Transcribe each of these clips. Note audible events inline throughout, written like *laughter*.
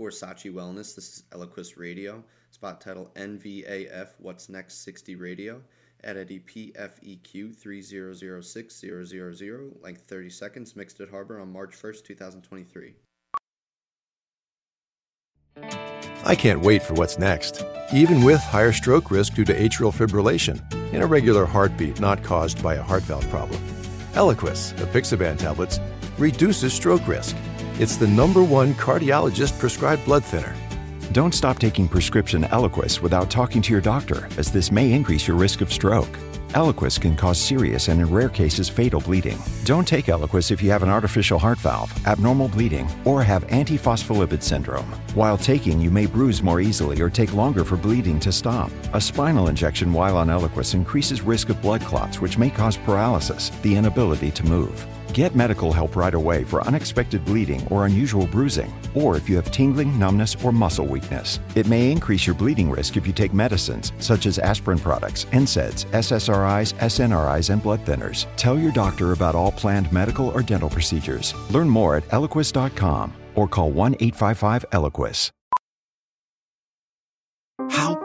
for Sachi Wellness. This is Eliquis Radio. Spot title NVAF What's Next 60 Radio. Edit PFEQ 3006000, length 30 seconds, mixed at Harbor on March 1st, 2023. I can't wait for what's next, even with higher stroke risk due to atrial fibrillation, an irregular heartbeat not caused by a heart valve problem. Eliquis, the apixaban tablets, reduces stroke risk. It's the number one cardiologist prescribed blood thinner. Don't stop taking prescription Eliquis without talking to your doctor, as this may increase your risk of stroke. Eliquis can cause serious and, in rare cases, fatal bleeding. Don't take Eliquis if you have an artificial heart valve, abnormal bleeding, or have antiphospholipid syndrome. While taking, you may bruise more easily or take longer for bleeding to stop. A spinal injection while on Eliquis increases risk of blood clots, which may cause paralysis, the inability to move. Get medical help right away for unexpected bleeding or unusual bruising, or if you have tingling, numbness, or muscle weakness. It may increase your bleeding risk if you take medicines such as aspirin products, NSAIDs, SSRIs, SNRIs, and blood thinners. Tell your doctor about all planned medical or dental procedures. Learn more at eliquis.com or call 1 855 Eliquis.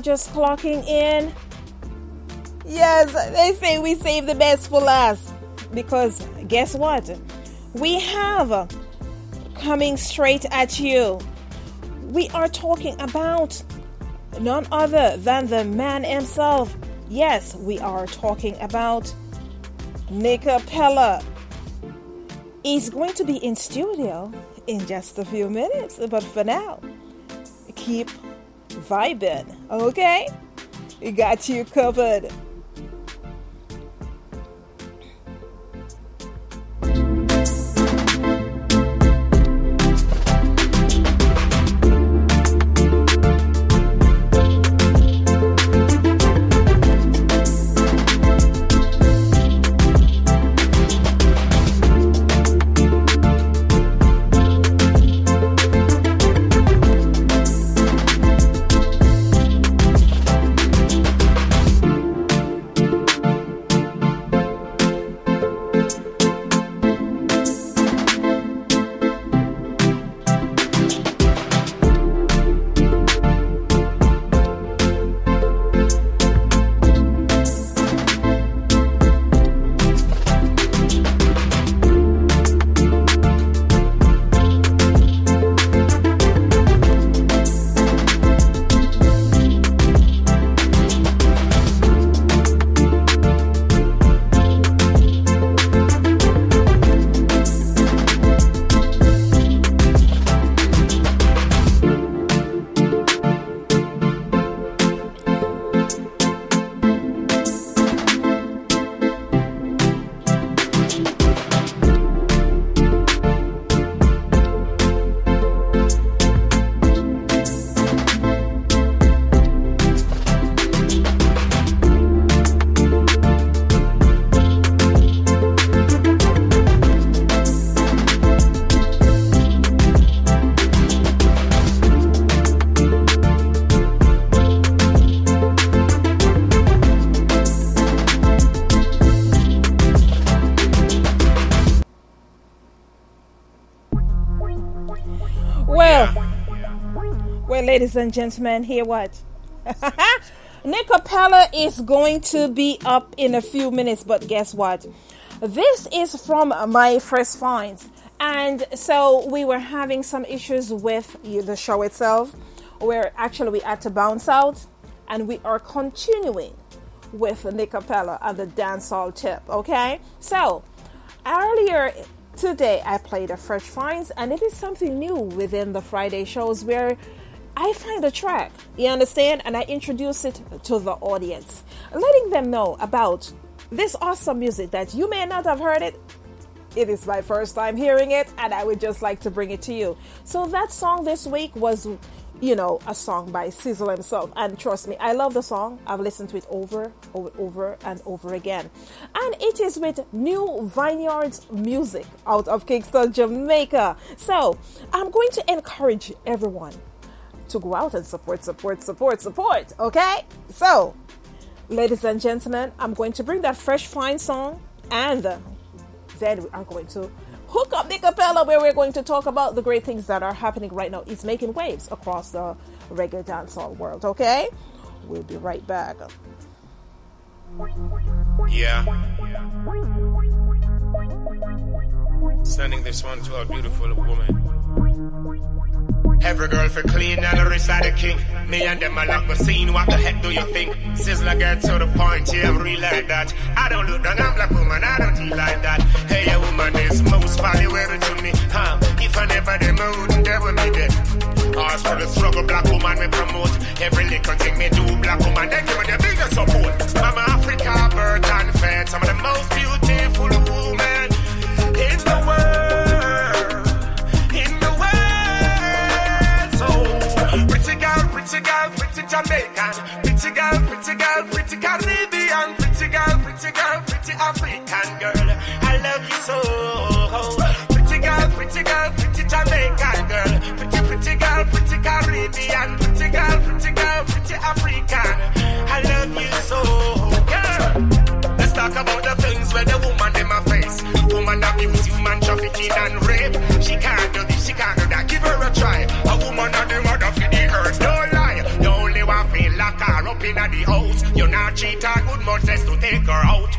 Are just clocking in, yes, they say we save the best for last. Because guess what? We have coming straight at you. We are talking about none other than the man himself. Yes, we are talking about Nick Pella. He's going to be in studio in just a few minutes, but for now, keep vibing, okay? We got you covered. Ladies and gentlemen, hear what? *laughs* Nickapella is going to be up in a few minutes, but guess what? This is from my first finds. And so we were having some issues with the show itself, where actually we had to bounce out, and we are continuing with Nickapella and the dancehall tip. Okay, so earlier today I played a Fresh Finds, and it is something new within the Friday shows where I find a track, you understand, and I introduce it to the audience, letting them know about this awesome music that you may not have heard it. It is my first time hearing it, and I would just like to bring it to you. So, that song this week was you know, a song by Sizzla himself. And trust me, I love the song. I've listened to it over, over, over and over again. And it is with New Vineyards Music out of Kingston, Jamaica. So I'm going to encourage everyone to go out and support, support, support, support. Okay? So, ladies and gentlemen, I'm going to bring that fresh, fine song and then we are going to hook up Nickapella, where we're going to talk about the great things that are happening right now. It's making waves across the reggae dancehall world. Okay, we'll be right back. Yeah. Sending this one to our beautiful woman. Every girl for clean and the rest of the king. Me and them are like the scene. What the heck do you think? Sizzla get to the point, yeah, I'm real like that. I don't look down, I'm black woman, I don't eat like that. Hey, a woman is most valuable to me. Huh? If I never them mood, they will be dead. As for the struggle, black woman me promote. Every little thing me do, black woman, they give me the biggest support. Mama Africa, birth and fed. Some of the most beautiful pretty girl, pretty Jamaican, pretty girl, pretty girl, pretty Caribbean, pretty girl, pretty girl, pretty African You her good less to take her out.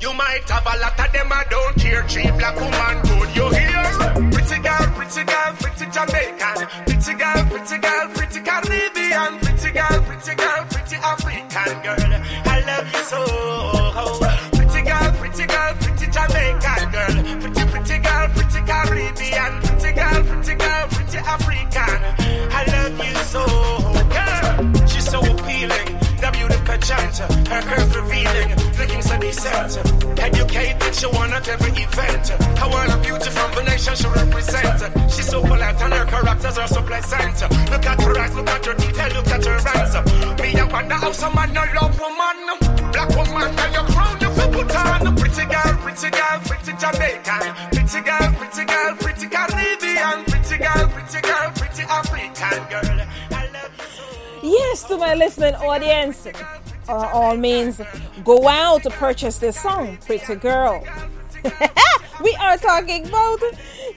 You might have a lot of them I don't care. Cheap black woman good, you hear? Pretty girl, pretty girl, pretty Jamaican. Pretty girl, pretty girl, pretty Caribbean. Pretty girl, pretty girl, pretty African girl. I love you so. Chant. Her curves revealing, looking so decent. Educated, she won at every event. Of beauty from the nation she represent. She's so polite and her characters are so pleasant. Look at her eyes, look at her detail, look at her hands. Me, I wonder how some man no love woman. Black woman, and your crown you put on. Pretty girl, pretty girl, pretty Jamaican. Pretty girl, pretty girl, pretty Caribbean. Pretty girl, pretty girl, pretty African girl. Yes, to my listening audience uh, all means, go out to purchase this song, Pretty Girl. *laughs* we are talking about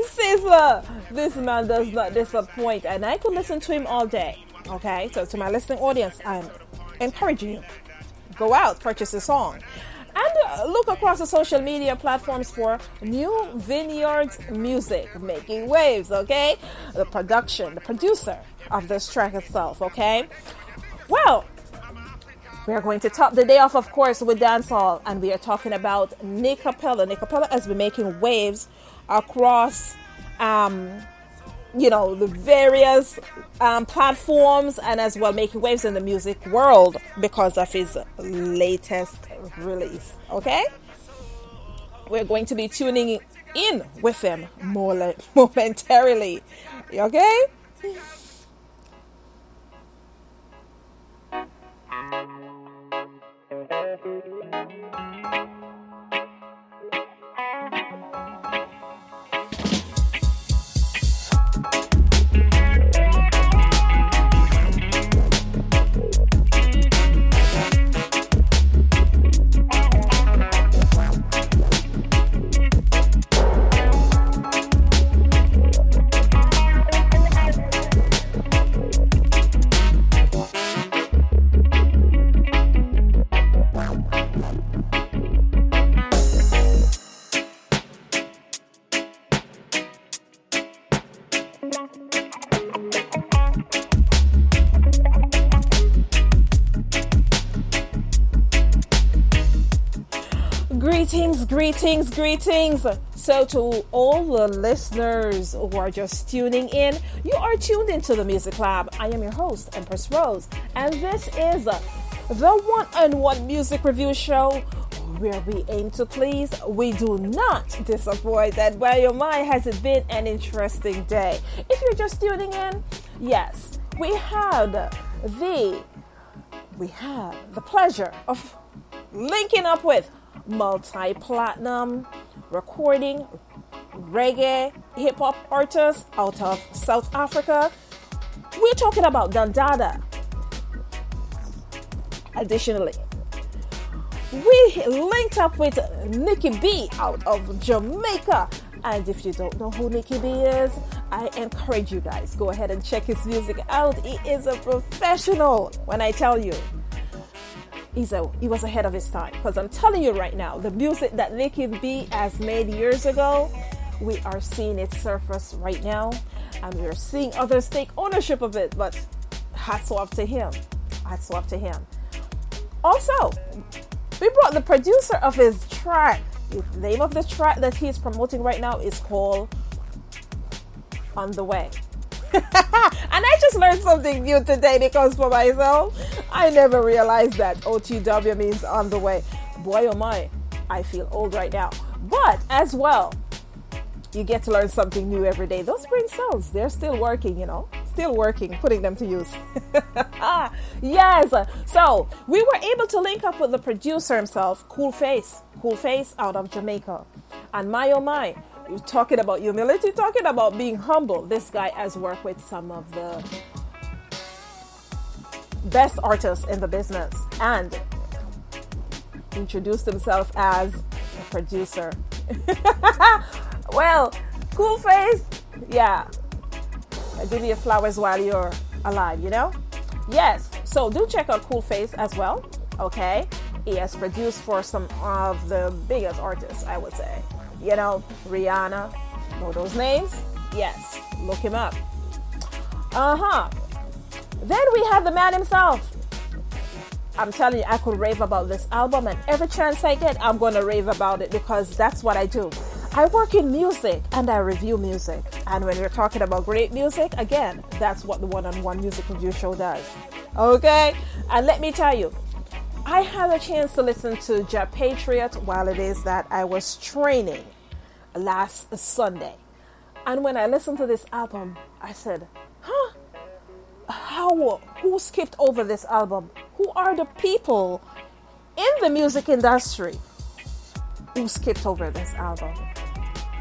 Sizzla. This man does not disappoint, and I could listen to him all day. Okay, so to my listening audience, I'm encouraging you go out, purchase the song. And uh, look across the social media platforms for New Vineyards Music, making waves, okay? The production, the producer of this track itself, okay? Well, we are going to top the day off, of course, with dancehall, and we are talking about Nickapella. Nick Capella has been making waves across, um, you know, the various um, platforms, and as well making waves in the music world because of his latest release. Okay, we're going to be tuning in with him more *laughs* momentarily. Okay. Thank you. Greetings, greetings, greetings. So, to all the listeners who are just tuning in, you are tuned into the Music Lab. I am your host, Empress Rose, and this is the one on one music review show where we aim to please. We do not disappoint. And by your mind, has it been an interesting day? If you're just tuning in, yes, we had the we have the pleasure of linking up with multi platinum recording reggae hip hop artist out of South Africa. We're talking about Dandada. Additionally, we linked up with Nikki B out of Jamaica. And if you don't know who Nikki B is, I encourage you guys go ahead and check his music out. He is a professional when I tell you a, he was ahead of his time. Because I'm telling you right now, the music that Nikki B has made years ago, we are seeing it surface right now, and we are seeing others take ownership of it. But hats off to him. Hats off to him. Also, we brought the producer of his track. The name of the track that he's promoting right now is called On the Way. *laughs* and I just learned something new today because for myself, I never realized that OTW means on the way. Boy, oh my, I feel old right now. But as well, you get to learn something new every day. Those brain cells, they're still working, you know, still working, putting them to use. *laughs* yes. So we were able to link up with the producer himself, Cool Face, Cool Face out of Jamaica. And my oh my, talking about humility, talking about being humble. This guy has worked with some of the best artists in the business and introduced himself as a producer. *laughs* well, cool face, yeah. Give you flowers while you're alive, you know? Yes, so do check out Cool Face as well, okay? He has produced for some of the biggest artists, I would say you know, Rihanna. Know those names? Yes, look him up. Uh huh. Then we have the man himself. I'm telling you, I could rave about this album, and every chance I get, I'm going to rave about it because that's what I do. I work in music and I review music. And when we're talking about great music, again, that's what the one on one music review show does. Okay? And let me tell you, I had a chance to listen to Jah Patriot while it is that I was training last Sunday. And when I listened to this album, I said, huh? How? Who skipped over this album? Who are the people in the music industry who skipped over this album?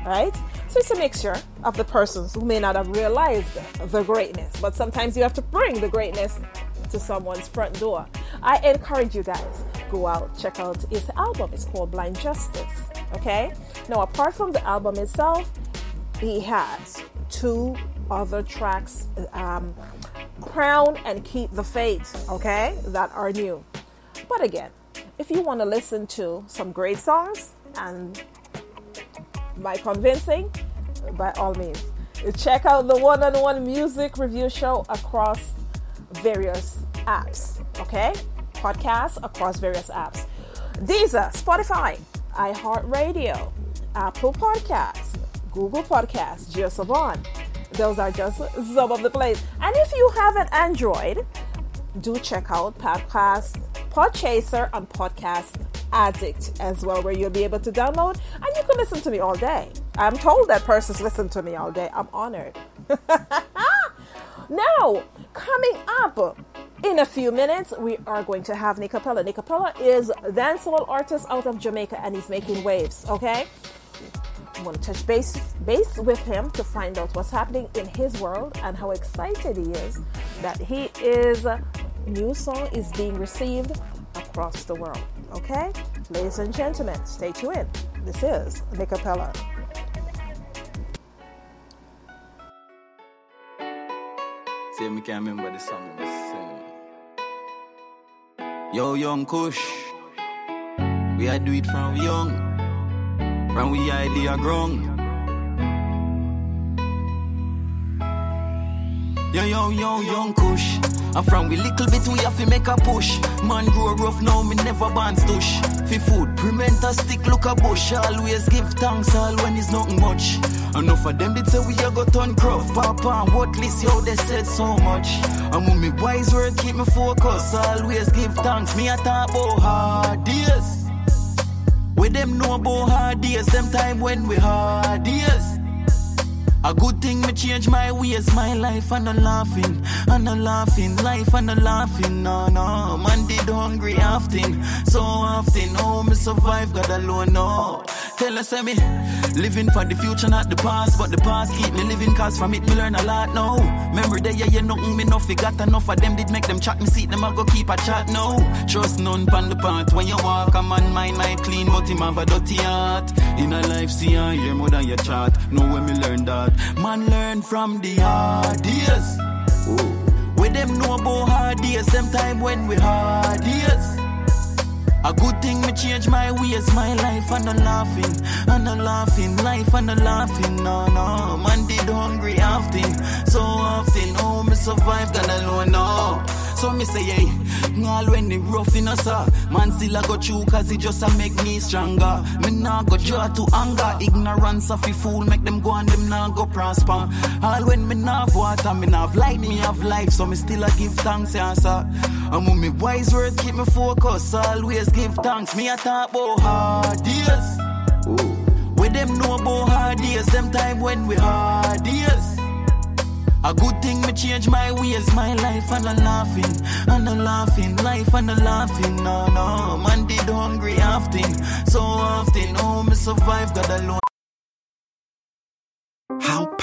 Right? So it's a mixture of the persons who may not have realized the greatness, but sometimes you have to bring the greatness to someone's front door. I encourage you guys go out check out his album. It's called Blind Justice. Okay. Now, apart from the album itself, he has two other tracks, um, Crown and Keep the Faith. Okay, that are new. But again, if you want to listen to some great songs and by convincing, by all means, check out the one on one music review show across various apps, okay? Podcasts across various apps. Deezer, Spotify, iHeartRadio, Apple Podcasts, Google Podcasts, JioSaavn. Those are just some of the plays. And if you have an Android, do check out Podcast, Podchaser, and Podcast Addict as well, where you'll be able to download and you can listen to me all day. I'm told that persons listen to me all day. I'm honored. *laughs* now, coming up in a few minutes, we are going to have Nickapella. Nickapella is a dancehall artist out of Jamaica and he's making waves, okay? I want to touch base, base with him to find out what's happening in his world and how excited he is that he is new song is being received across the world. Okay? Ladies and gentlemen, stay tuned. This is Nickapella. See, me can't remember the song I was singing. Yo, young Kush. We are do it from young. From we idea grown. Yo, yo, yo, young kush. And from we little bit we have to make a push. Man grow rough now, me never ban stush. Fi food, prevent a stick, look a bush. Always give thanks all when it's nothing much. Enough of them did say we a go turn gruff. Papa and what list yo they said so much. And when me wise word keep me focus. Always give thanks. Me a talk about hard days. With them know about hard days. Them time when we hard days. A good thing me change my ways, my life and a laughing, and a laughing, life and a laughing. No, no, man did hungry often, so often. Oh, me survive, God alone. No, tell us me living for the future, not the past, but the past keep me living. Cause from it me learn a lot. No, remember that yeah, you nothing me no got enough of them did make them chat me seat them I go keep a chat. No, trust none pan the path when you walk. A man mind might clean, but him have a dirty heart. In a life, see I hear more than your chat. Know when me learn that. Man learn from the hard years. Where them know about hard days, them time when we hard years. A good thing me change my ways, my life and a laughing, and a laughing, life and a laughing. No, no, man did hungry often, so often. Oh, me survive, God alone, no. So me say, hey, all when it rough in us, uh, man still I go through cause it just a make me stronger. Me nah go draw to anger, ignorance of a fool, make them go and them nah go prosper. All when me nah have water, me nah have light, me have life, so me still I give thanks, yeah, sir. And when me wise word keep me focus, always give thanks. Me a talk about hard days. Them know about hard days, them time when we hard days. A good thing me change my ways, my life and a laughing, and a laughing, life and a laughing. No, no, man did hungry often, so often. Oh, me survive, God alone.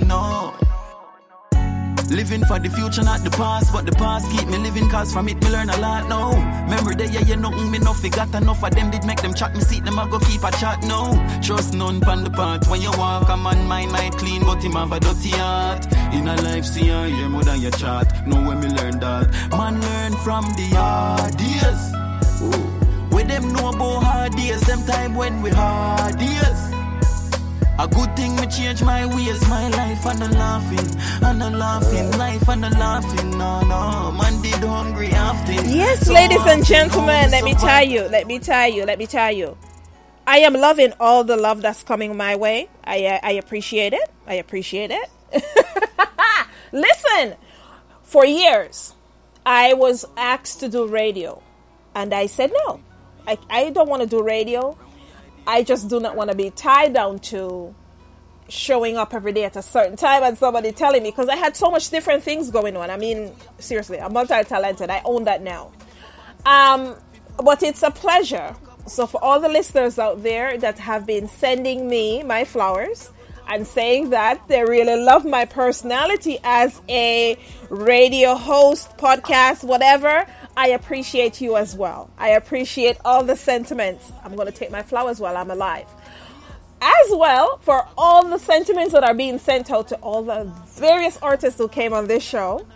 No. Living for the future, not the past, but the past keep me living cause from it me learn a lot now. Remember that yeah, you nothing me no got enough of them did make them chat me seat them I go keep a chat no. Trust none pan the path when you walk a man mind might clean but him have a dirty heart. In a life see I hear more than your chat. Know when me learn that. Man learn from the hard days. Where them know about hard days, them time when we hard days. A good thing me change my ways, my life and a laughing, and a laughing, life and a laughing. No, no, man did hungry often. Yes, So ladies and gentlemen, let me tell you, let me tell you, let me tell you. I am loving all the love that's coming my way. I uh, I appreciate it. I appreciate it. *laughs* Listen, for years, I was asked to do radio, and I said no. I, I don't want to do radio. I just do not want to be tied down to showing up every day at a certain time and somebody telling me because I had so much different things going on. I mean, seriously, I'm multi-talented. I own that now. Um, but it's a pleasure. So for all the listeners out there that have been sending me my flowers and saying that they really love my personality as a radio host, podcast, whatever, I appreciate you as well. I appreciate all the sentiments. I'm going to take my flowers while I'm alive as well for all the sentiments that are being sent out to all the various artists who came on this show.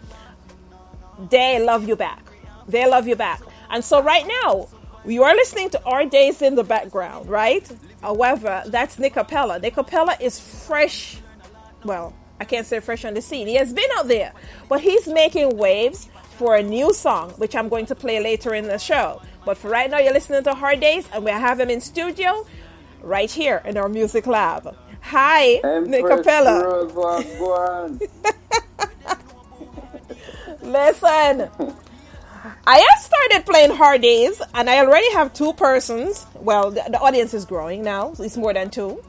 They love you back. They love you back. And so right now, you are listening to our days in the background, right? However, that's Nickapella. Nick Capella is fresh. Well, I can't say fresh on the scene. He has been out there, but he's making waves for a new song, which I'm going to play later in the show. But for right now, you're listening to Hard Days, and we have him in studio right here in our music lab. Hi, Nickapella. Rose, what's going? Listen, I have started playing Hard Days, and I already have two persons. Well, the, the audience is growing now. so It's more than two.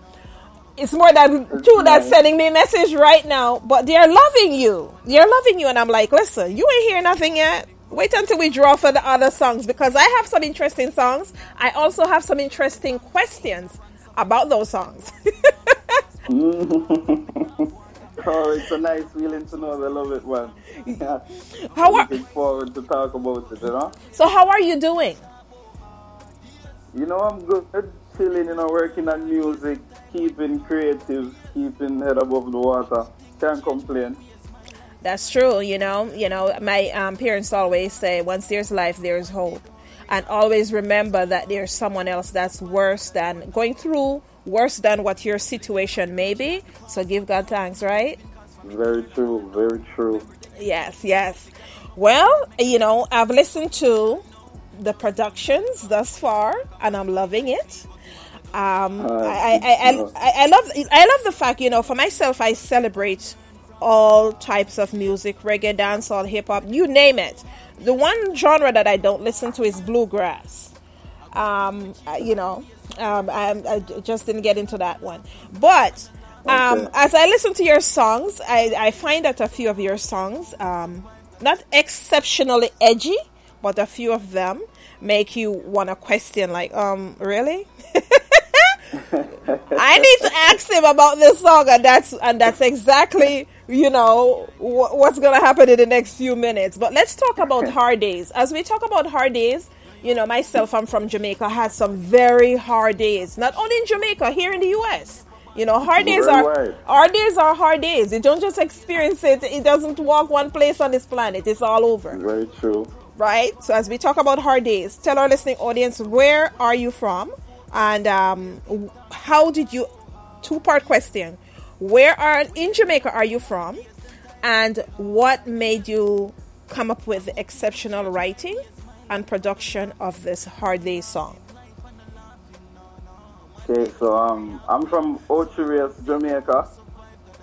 It's more than two that's sending me a message right now, but they're loving you. They're loving you, and I'm like, listen, you ain't hear nothing yet. Wait until we draw for the other songs because I have some interesting songs. I also have some interesting questions about those songs. *laughs* oh, it's a nice feeling to know they love it, man. Yeah. *laughs* How are, Looking forward to talk about it, you know? so how are you doing? You know, I'm good. Chilling, you know, working on music, keeping creative, keeping head above the water. Can't complain. That's true. You know, you know, my um, parents always say, "Once there's life, there's hope," and always remember that there's someone else that's worse than going through worse than what your situation may be. So give God thanks, right? Very true, very true. Yes, yes. Well, you know, I've listened to the productions thus far, and I'm loving it. Um, Uh, I, I, I, I, love I love the fact you know for myself I celebrate all types of music reggae dancehall hip hop you name it. The one genre that I don't listen to is bluegrass. Um, you know um, I, I just didn't get into that one. But um, Okay. as I listen to your songs I, I find that a few of your songs um, not exceptionally edgy but a few of them make you want to question like um really *laughs* I need to ask him about this song, and that's and that's exactly you know wh- what's gonna happen in the next few minutes. But let's talk about hard days. As we talk about hard days, you know, myself, I'm from Jamaica, had some very hard days. Not only in Jamaica, here in the U.S. You know, hard days are hard days are hard days. You don't just experience it. It doesn't walk one place on this planet. It's all over Very true. right? So as we talk about hard days, tell our listening audience where are you from, and um, how did you? Two part question: Where are in Jamaica are you from, and what made you come up with the exceptional writing and production of this hard day song? Okay, so um, I'm from Ocho Rios, Jamaica.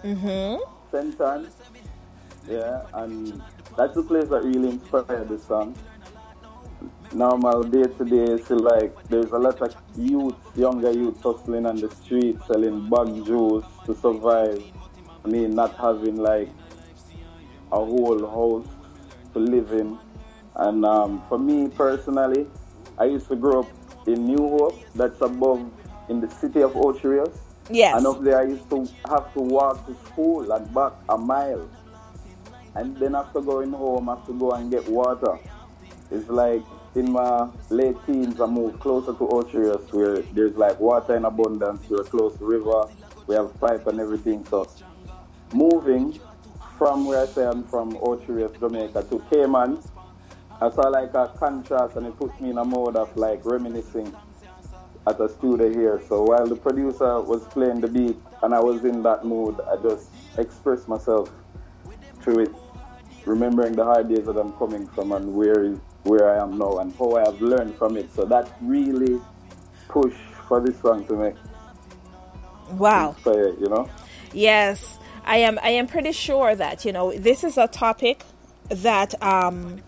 Mm-hmm. St. Ann. Yeah, and that's the place that really inspired the song. Normal day to day, so like there's a lot of youth, younger youth hustling on the street, selling bug juice to survive. I mean, not having like a whole house to live in. And um, for me personally, I used to grow up in New Hope, that's above in the city of Ocho Rios. Yes. And up there, I used to have to walk to school and back a mile. And then after going home, I have to go and get water. It's like in my late teens, I moved closer to Ocho Rios where there's like water in abundance. We're close to river. We have pipe and everything. So moving from where I say I'm from, Ocho Rios, Jamaica, to Cayman, I saw like a contrast and it put me in a mode of like reminiscing at a studio here. So while the producer was playing the beat and I was in that mood, I just expressed myself through it, remembering the hard days that I'm coming from and where where I am now and how I have learned from it. So that really pushed for this song to make Wow. inspire, you know? Yes, I am. I am pretty sure that you know this is a topic that um,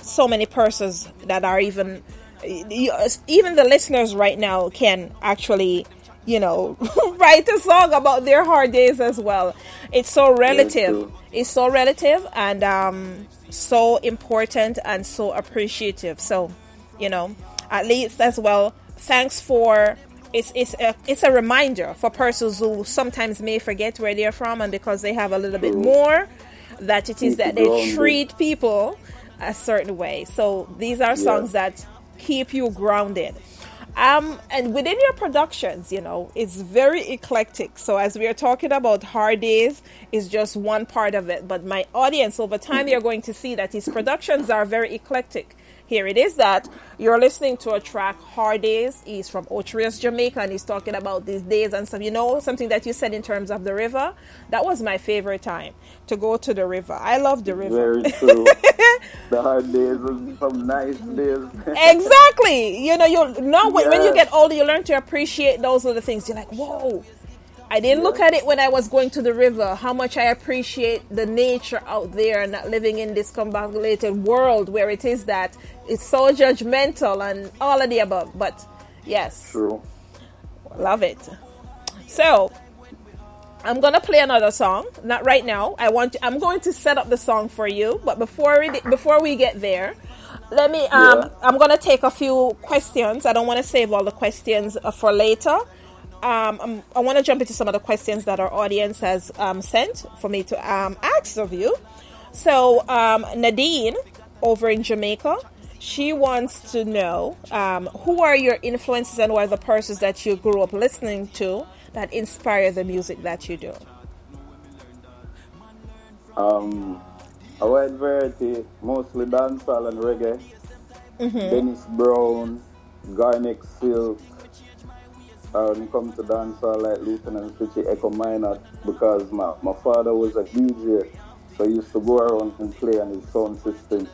so many persons that are even even the listeners right now can actually you know *laughs* write a song about their hard days as well. It's so relative. It's so relative and um, so important and so appreciative. So you know, at least as well. Thanks for it's it's a it's a reminder for persons who sometimes may forget where they're from and because they have a little bit more that it is that they treat people a certain way. So these are songs that keep you grounded. Um, and within your productions, you know, it's very eclectic. So as we are talking about hard days, is just one part of it. But my audience, over time, you're going to see that his productions are very eclectic. Here it is that you're listening to a track, Hard Days. He's from Ocho Rios, Jamaica, and he's talking about these days and stuff. You know, something that you said in terms of the river? That was my favorite time to go to the river. I love the river. Very *laughs* true. the hard days and some nice days. *laughs* exactly. You know, you know when, when you get older, you learn to appreciate those other things. You're like, whoa. I didn't look at it when I was going to the river. How much I appreciate the nature out there and not living in this combobulated world where it is that it's so judgmental and all of the above. But yes, True. love it. So I'm gonna play another song. Not right now. I want. To, I'm going to set up the song for you. But before we before we get there, let me. Um, Yeah. I'm gonna take a few questions. I don't want to save all the questions uh, for later. Um, um, I want to jump into some of the questions that our audience has um, sent for me to um, ask of you. So, um, Nadine over in Jamaica, she wants to know um, who are your influences and what are the persons that you grew up listening to that inspire the music that you do? Um, a wide variety, mostly dancehall and reggae. Mm-hmm. Dennis Brown, Garnet Silk. Uh, when it comes to dancehall, like Lieutenant Stitchie Echo Minott, because my, my father was a DJ, so he used to go around and play on his sound system.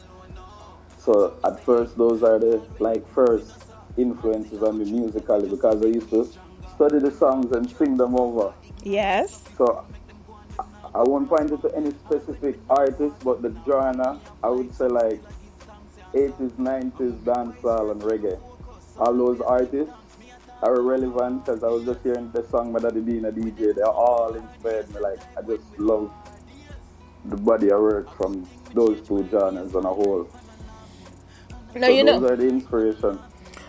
So at first, those are the like first influences on me musically because I used to study the songs and sing them over. Yes. So I- I won't point it to any specific artist, but the genre I would say like 80s, 90s dancehall and reggae. All those artists are relevant because I was just hearing the song My Daddy Being a DJ. They're all inspired me. Like I just love the body of work from those two genres on a whole. No, so you those know. are the inspiration.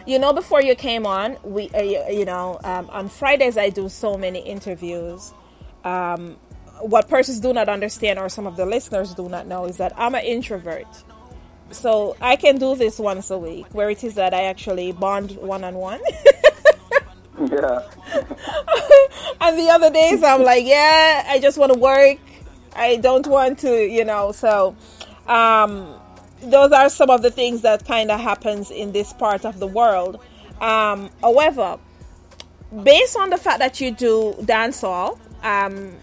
You know, before you came on, we, uh, you you know, um, on Fridays I do so many interviews. Um, what persons do not understand, or some of the listeners do not know, is that I'm an introvert. So I can do this once a week, where it is that I actually bond one on one. Yeah. *laughs* and the other days I'm like, yeah, I just want to work. I don't want to, you know. So, um, those are some of the things that kind of happens in this part of the world. Um, however, based on the fact that you do dancehall, um,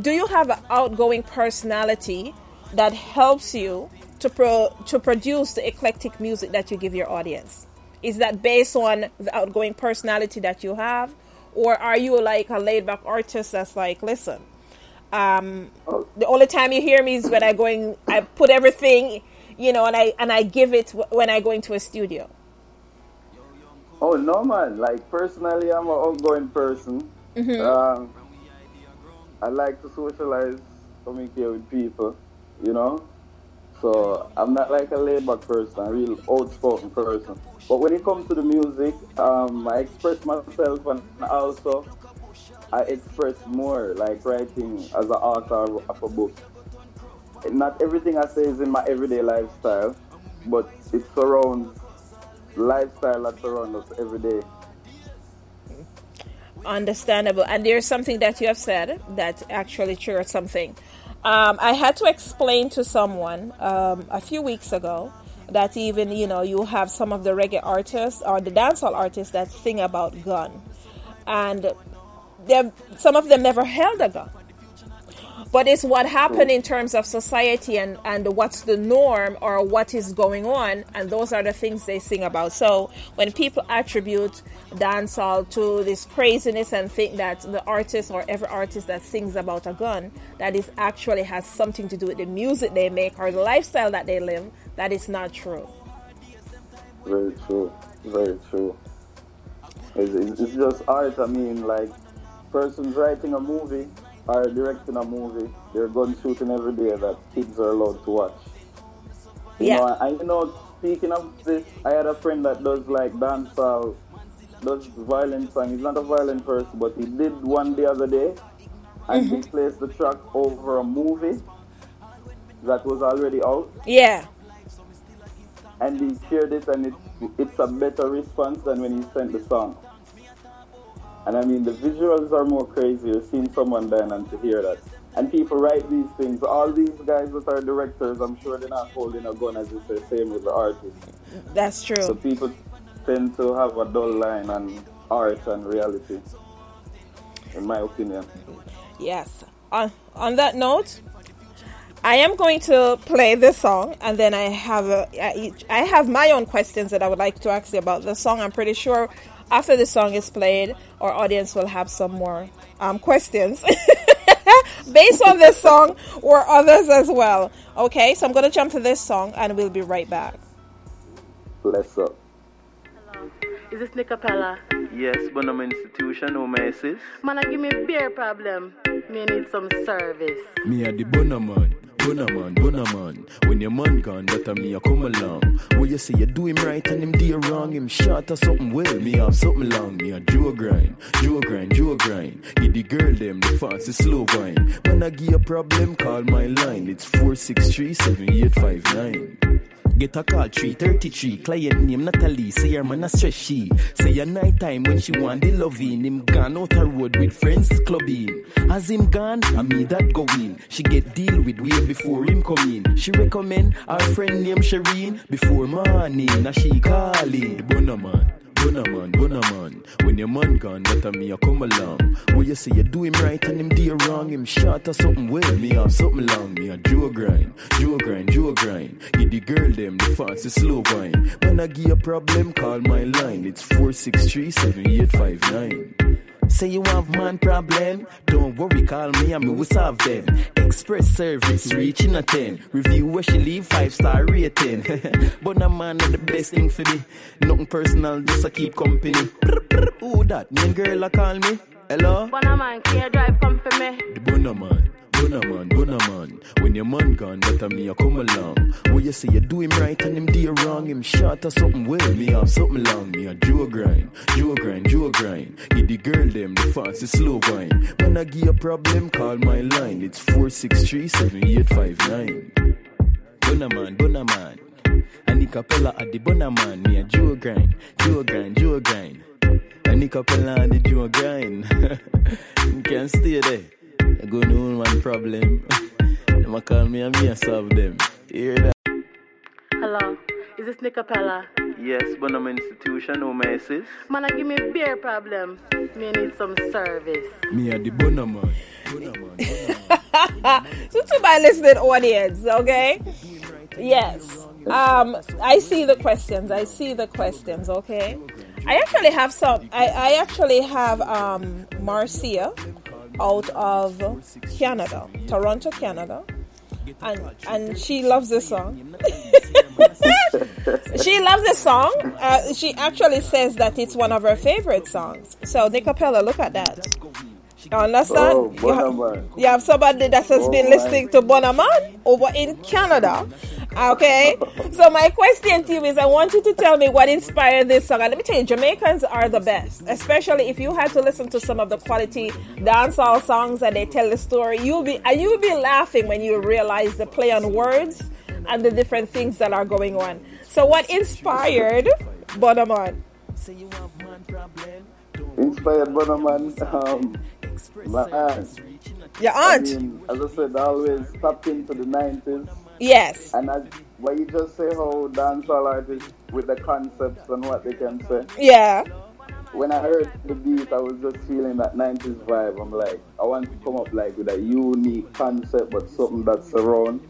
do you have an outgoing personality that helps you to pro- to produce the eclectic music that you give your audience? Is that based on the outgoing personality that you have, or are you like a laid back artist that's like, listen, um, the only time you hear me is when I going, I put everything, you know, and I and I give it when I go into a studio. Oh no, man! Like personally, I'm an outgoing person. Mhm. Um, I like to socialize, communicate with people. You know, so I'm not like a laid-back person. I'm a real outspoken person. But when it comes to the music, um, I express myself, and also I express more, like writing as an author of a book. Not everything I say is in my everyday lifestyle, but it surrounds lifestyle that surrounds us every day. Understandable. And there's something that you have said that actually triggered something. Um, I had to explain to someone um, a few weeks ago that even you know you have some of the reggae artists or the dancehall artists that sing about gun, and some of them never held a gun. But it's what happened in terms of society and, and what's the norm or what is going on, and those are the things they sing about. So when people attribute dancehall to this craziness and think that the artist or every artist that sings about a gun, that is actually has something to do with the music they make or the lifestyle that they live, that is not true. Very true. Very true. It's, it's, just art. I mean, like, persons writing a movie or directing a movie, they're gun shooting every day that kids are allowed to watch. You Yeah. know, and you know, speaking of this, I had a friend that does like dancehall, does violent song. He's not a violent person, but he did one the other day, and he mm-hmm. placed the track over a movie that was already out Yeah. And he shared it and it's, it's a better response than when he sent the song. And I mean, the visuals are more crazier seeing someone dying and to hear that. And people write these things. All these guys that are directors, I'm sure they're not holding a gun as you say, same with the artists. That's true. So people tend to have a dull line on art and reality, in my opinion. Yes. On on that note, I am going to play this song, and then I have a, I I have my own questions that I would like to ask you about the song. I'm pretty sure after the song is played, our audience will have some more um, questions *laughs* based on this song or others as well. Okay, so I'm going to jump to this song, and we'll be right back. Bless up. Hello. Is this Nickapella? Yes, Bonham Institution, no messes. Man, I give me beer problem. Me need some service. Me a the bunner man. Bunna man, bunna man. When your man gone, a me a come along. What you say you do him right and him do you wrong. Him short or something well, me have something long. Me a Joe grind, Joe grind, Joe grind. Give the girl them the fancy slow wine. When I give a problem, call my line. It's four six three seven eight five nine. Get a call 333, client name Natalie. Say your man a stress she. Say your night time when she want the loving. Him gone out her road with friends clubbing. As him gone, I me that go in. She get deal with way before him come in. She recommend our friend named Shireen before morning. Now she calling bunna man. Bunna man, bunna man. When your man gone, a me a come along. What you say you do him right and him do you wrong. Him short or something well, me have something long. Me a Joe grind, Joe grind, Joe grind. Give the girl them the fancy slow wine. When I give a problem, call my line. It's four six three seven eight five nine. Say you have man problem, don't worry, call me and me will solve them. Express service reaching a 10. Review where she leave, 5 star rating. *laughs* but a man is the best thing for me. Nothing personal, just a keep company. Who that? Me girl a call me. Hello? Bunna man, can you drive come for me? The bunna man, bunna man, bunna man. When your man gone, a me a come along. What you say you do him right and him do you wrong. Him short or something well, me have something long. Me a Joe grind, Joe grind, Joe grind. Give the girl them the fancy slow wine. When I give a problem, call my line. It's four six three seven eight five nine. Bunna man, bunna man. Ani Capella at the bunna man. Me a Joe grind, Joe grind, Joe grind. Ani Capella and the Joe grind. *laughs* you can stay there. I go know one problem. *laughs* Them a call me and me a solve them. Hear that? Hello, is this Nickapella? Yes, but I'm institution, no my sis. Man, I give me a beer problem. Me need some service. Me a the bunna man. Bunna *laughs* man. so to my listening audience, okay? Yes. Um, I see the questions. I see the questions, okay? I actually have some I, I actually have um Marcia out of Canada, Toronto, Canada. And and she loves this song. *laughs* she loves this song. Uh, she actually says that it's one of her favorite songs. So Nickapella, look at that. You understand? Oh, you, have, you have somebody that has Oh, been my. listening to Bonaman over in Canada. Okay? *laughs* So my question to you is I want you to tell me what inspired this song. And let me tell you, Jamaicans are the best. Especially if you had to listen to some of the quality dancehall songs and they tell the story, you'll be and you'll be laughing when you realize the play on words and the different things that are going on. So what inspired Bonaman? Inspired Bonaman, um, my aunt. Your I aunt? mean, as I said, I always tapped into the 90s. Yes. And as, what you just say how dancehall artists with the concepts and what they can say. Yeah. When I heard the beat, I was just feeling that 90s vibe. I'm like, I want to come up like with a unique concept, but something that's around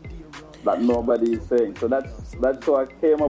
that nobody is saying. So that's that's how I came up.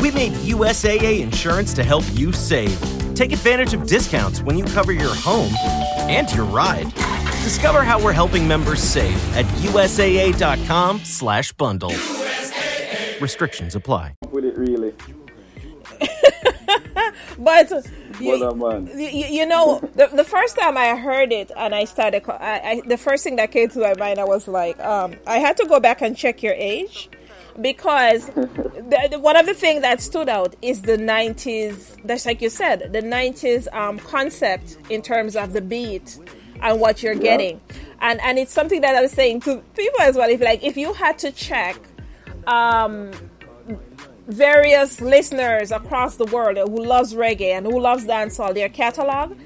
We made USAA insurance to help you save. Take advantage of discounts when you cover your home and your ride. Discover how we're helping members save at USAA.com/bundle. Restrictions apply. With it really. *laughs* But you, you, you know, the, the first time I heard it and I started, I, I, the first thing that came to my mind, I was like, um, I had to go back and check your age because the, the, one of the things that stood out is the 90s, that's like you said, the 90s um, concept in terms of the beat and what you're getting. And, and it's something that I was saying to people as well. If like, if you had to check, um, various listeners across the world who loves reggae and who loves dancehall, their catalog,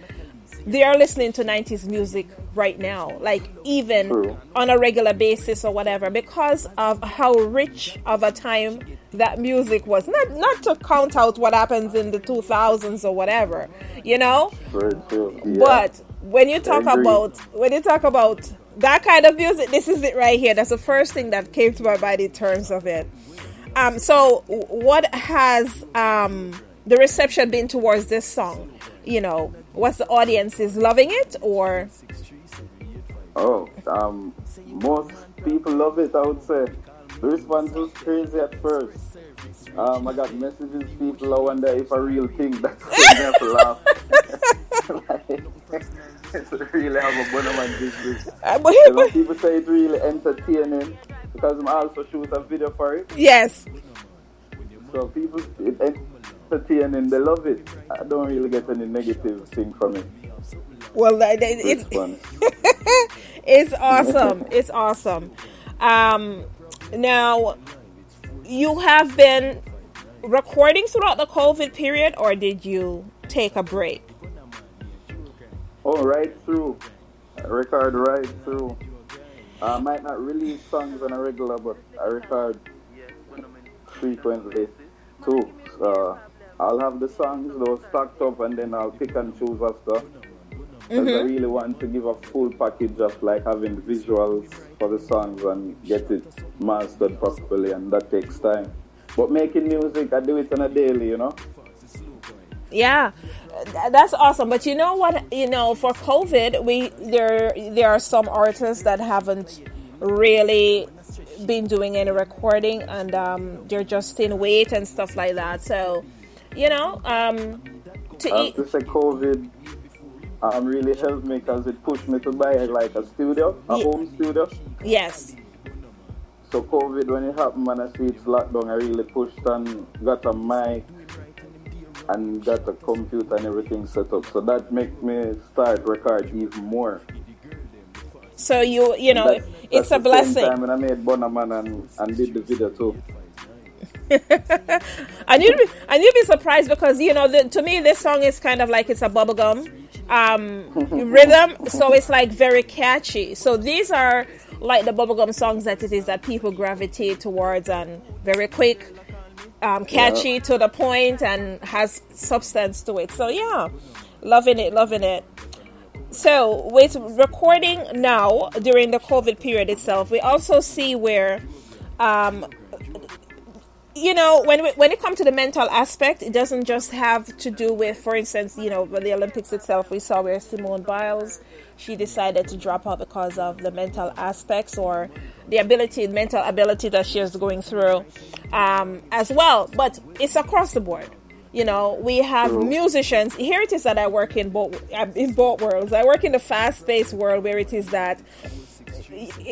they are listening to 90s music right now, like even True. on a regular basis or whatever, because of how rich of a time that music was. Not not to count out what happens in the 2000s or whatever, you know, Yeah. but when you talk about when you talk about that kind of music, this is it right here. That's the first thing that came to my mind in terms of it. Um, so, what has um, the reception been towards this song? You know, what's the audience is loving it or? Oh, um, most people love it. I would say the response was crazy at first. Um, I got messages. People I wonder if a real thing. That's made me laugh. *laughs* like, *laughs* it's really have a Bonaman business. Uh, but- You know, people say it's really entertaining because I'm also shoot a video for it. Yes. So people, it's entertaining. They love it. I don't really get any negative thing from it. Well, it's Response. *laughs* it's awesome. It's awesome. Um, now, you have been recording throughout the COVID period, or did you take a break? Oh, right through. I record right through. I might not release songs on a regular, but I record frequently too. So I'll have the songs those stacked up and then I'll pick and choose after. Because I Mhm. really want to give a full package of like having visuals for the songs and get it mastered properly, and that takes time. But making music, I do it on a daily, you know. Yeah, that's awesome. But you know what? You know, for COVID, we there there are some artists that haven't really been doing any recording, and um, they're just in wait and stuff like that. So, you know, um, to I eat. have to say COVID um, really helped me because it pushed me to buy like a studio, a home studio. Yes. So COVID, when it happened, and I see it's locked down, I really pushed and got a mic and got a computer and everything set up. So that make me start record even more. So you you know, That's- it's that's a blessing. Same time when I made Bonaman and, and did the video too. *laughs* and you'd be and you'd be surprised because you know the, to me this song is kind of like it's a bubblegum um, *laughs* rhythm, so it's like very catchy. So these are like the bubblegum songs that it is that people gravitate towards and very quick, um, catchy Yeah. to the point and has substance to it. So yeah, loving it, loving it. So with recording now during the COVID period itself, we also see where um, you know when we, when it comes to the mental aspect it doesn't just have to do with for instance you know the olympics itself we saw where simone biles she decided to drop out because of the mental aspects or the ability mental ability that she is going through um, as well. But it's across the board. You know we have musicians. Here it is that i work in both in both worlds. I work in the fast-paced world where it is that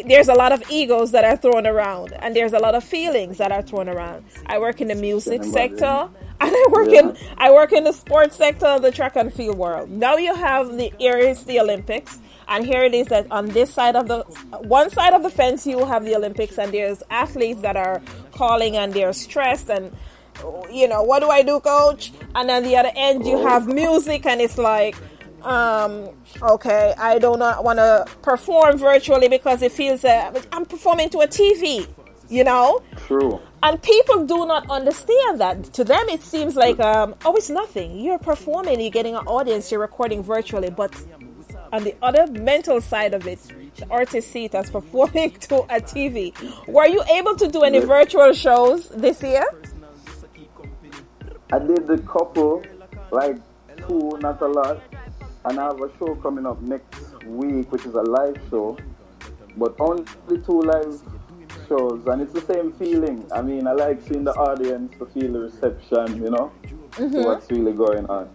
there's a lot of egos that are thrown around and there's a lot of feelings that are thrown around. I work in the music sector *laughs* and i work Yeah. in i work in the sports sector of the track and field world. Now you have the here is the olympics and here it is that on this side of the one side of the fence you have the olympics and there's athletes that are calling and they're stressed and you know what do i do coach? And on the other end you have music and it's like um okay i do not want to perform virtually because it feels uh, i'm performing to a tv you know? True. and people do not understand that. To them it seems like um oh it's nothing. You're performing you're getting an audience you're recording virtually but on the other mental side of it the artist see it as performing to a tv were you able to do any virtual shows this year? I did the couple, like two, not a lot. And I have a show coming up next week, which is a live show. But only two live shows, and it's the same feeling. I mean, I like seeing the audience to feel the reception, you know, Mhm. what's really going on.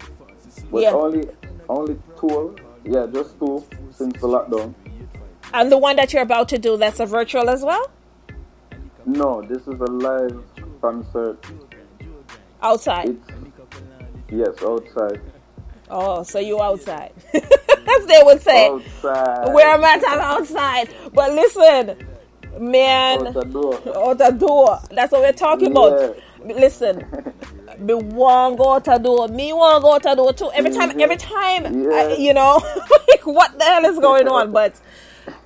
But Yeah. only, only two, yeah, just two since the lockdown. and the one that you're about to do that's a virtual as well No, this is a live concert. outside Yes, outside. Oh so you outside *laughs* as they would say Outside. where am I? I'm outside. But listen, man, Out the door. out the door. That's what we're talking about. Listen, me want go out the door. Me want go out the door too. Every time, every time, I, you know, *laughs* like what the hell is going on? But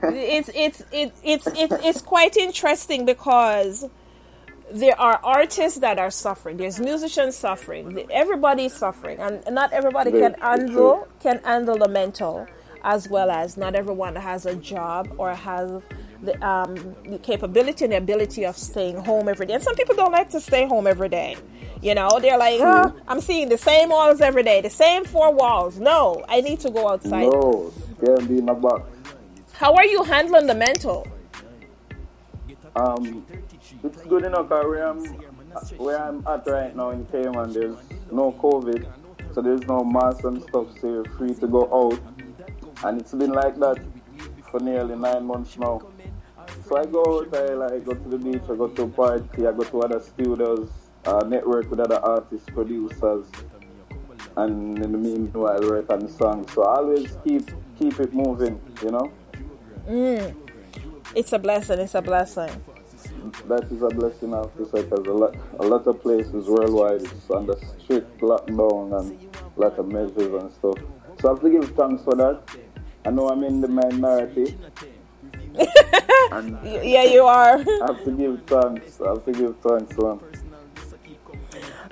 it's it's it, it's it's it's quite interesting because there are artists that are suffering. There's musicians suffering. Everybody's suffering, and not everybody can handle can handle the mental as well as not everyone has a job or has the, um, the capability and the ability of staying home every day. And some people don't like to stay home every day. You know, they're like, oh, I'm seeing the same walls every day, the same four walls. No, I need to go outside. No, can't be in a box. How are you handling the mental? Um, it's good enough where I'm, where I'm at right now in Cayman, there's no COVID, so there's no mask and stuff, so you're free to go out. And it's been like that for nearly nine months now. So I go out, I like go to the beach, I go to a party, I go to other studios, uh, network with other artists, producers, and in the meanwhile write on the song. So I always keep keep it moving, you know. Mm. It's a blessing. It's a blessing. That is a blessing after because a lot a lot of places worldwide is under strict lockdown and a lot of measures and stuff. So I have to give thanks for that. I know I'm in the minority. *laughs* yeah, you are. I have to give thanks. I have to give thanks, man.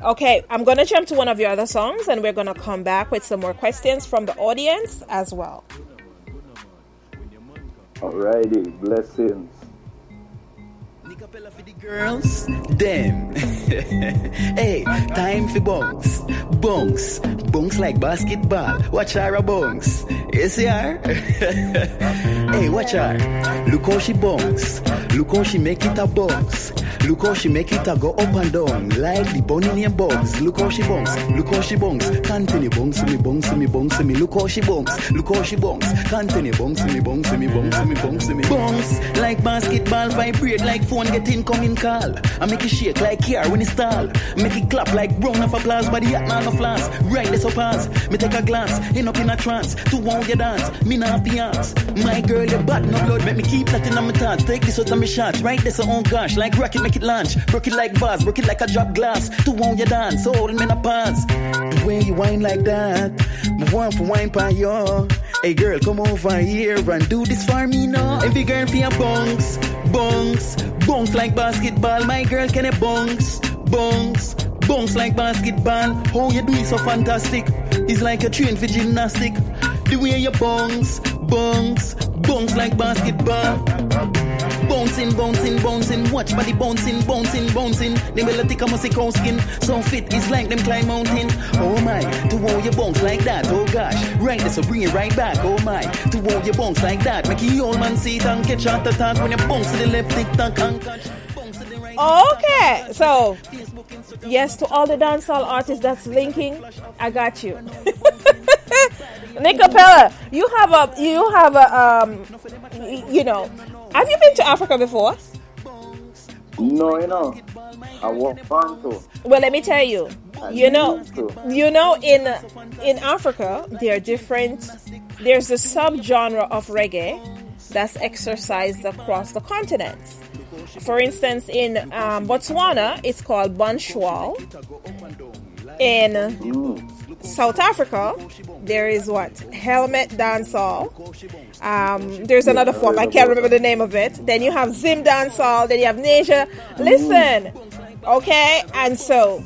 Okay, I'm going to jump to one of your other songs and we're going to come back with some more questions from the audience as well. Alrighty, blessings. Girls, them. *laughs* hey, time for bunks. Bunks. Bunks like basketball. Watch her bunks. See her? hey, watch her. Look how she bunks. Look how she make it a bunks. Look how she make it a go up and down like the bunny named Bugs. Look how she bunks. Look how she bunks. Continue bunks me, bunks me, bunks me. Look how she bunks. Look how she bunks. Continue bunks me, bunks me, bunks me, bunks me. Bunks like basketball vibrate like phone get incoming call. I make it shake like car when it stall. Make it clap like brown of applause body at man of flash. Right this up pause. Me take a glance, end up in a trance. To one you dance, me not the arms. My girl, you butt no blood, make me keep that in my thoughts. Take this out of my shots, right this oh gosh, like rocket make it launch. Broke it like vase, broke it like a drop glass. To one you dance, me in a pants. The way you whine like that, my one for wine by you. Hey girl, come over here and do this for me now. Every girl your bunks, bunks, bunks like basketball. My girl can it bunks, bunks, bunks like basketball. How you do it so fantastic? It's like a train for gymnastic. The way you bunks, bunks, bunks like basketball. Bouncing, bouncing, bouncing, watch body bouncing, bouncing, bouncing. The melody come as a skin, so fit, is like them climb mountain. Oh my, to hold your bones like that, oh gosh. Right, so bring it right back, oh my. To hold your bones like that, make you old man see it and catch out the talk when you bounce to the left, tick tock and catch. Okay, so yes, to all the dancehall artists that's linking, I got you. *laughs* Nickapella, you have a you have a um, you know, have you been to Africa before? No, you know, I want to. Well, let me tell you. You know, you know, in in Africa, there are different. There's a subgenre of reggae that's exercised across the continents. For instance, in um, Botswana, it's called Bonsoir. In South Africa, there is what helmet dancehall. Um, there's another form I can't remember the name of it. Then you have Zim dancehall. Then you have Nasia. Listen, okay, and so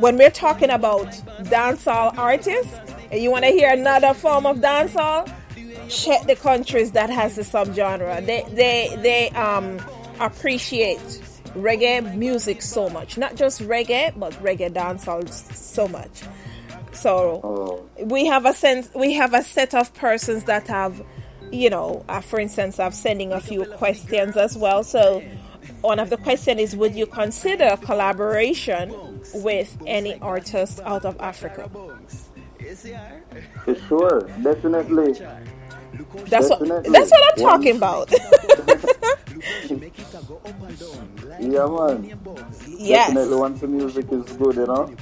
when we're talking about dancehall artists, and you want to hear another form of dancehall, check the countries that has the subgenre. They they they um appreciate reggae music so much. Not just reggae, but reggae dancehall so much. So we have a sense we have a set of persons that have you know, uh, for instance, I'm sending a few questions as well. So one of the questions is would you consider collaboration with any artist out of Africa? For sure, definitely. That's Definitely. what that's what I'm talking about. *laughs* Yeah, man. Yes. Definitely, once the music is good, you know,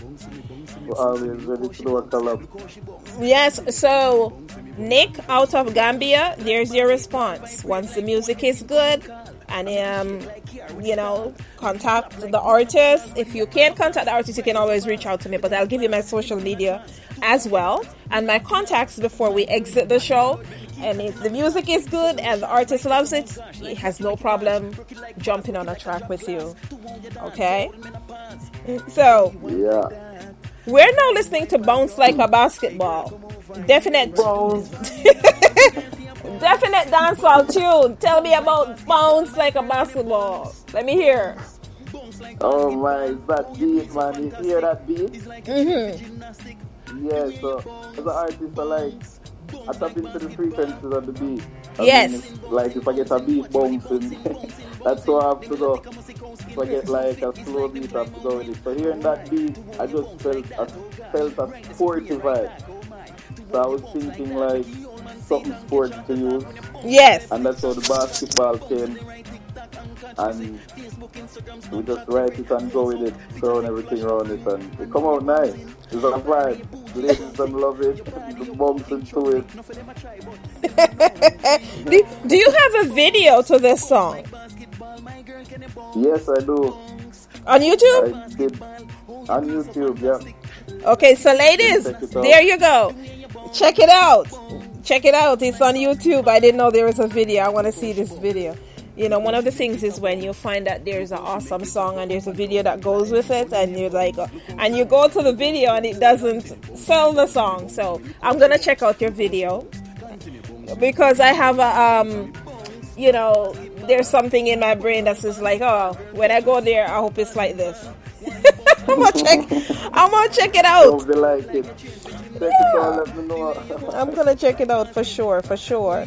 yes, so Nick out of Gambia, there's your response. Once the music is good and um you know, contact the artist. If you can't contact the artist, you can always reach out to me, but I'll give you my social media as well and my contacts before we exit the show. And if the music is good and the artist loves it, he has no problem jumping on a track with you. Okay? So, Yeah. We're now listening to Bounce Like a Basketball Definite. *laughs* Definite dancehall tune. Tell me about bounce like a basketball. Let me hear. Oh my, that beat, man? You hear that beat? Mm-hmm. Yeah, so as an artist, I like, I tap into the frequencies of the beat. I Yes. mean, like if I get a beat bouncing, *laughs* that's what I have to go. If I get like a slow beat, I have to go with it. So hearing that beat, I just felt a, felt a sporty vibe. So I was thinking like something sports to use. Yes. And that's how the basketball came. And we just write it and go with it, throwing everything around it, and it come out nice. It's a vibe. Ladies and love it. The bumps into it. *laughs* do, do you have a video to this song Yes, I do. on YouTube? I did on YouTube. Yeah. Okay, so ladies, Check it out. there you go. Check it out. Check it out. It's on YouTube. I didn't know there was a video. I want to see this video. You know, one of the things is when you find that there's an awesome song and there's a video that goes with it, and you're like, and you go to the video and it doesn't sell the song. So I'm gonna check out your video because I have a, um, you know, there's something in my brain that says like, oh, when I go there, I hope it's like this. *laughs* I'm gonna check. I'm gonna check it out. Like it. Check it me know. *laughs* I'm gonna check it out for sure, for sure.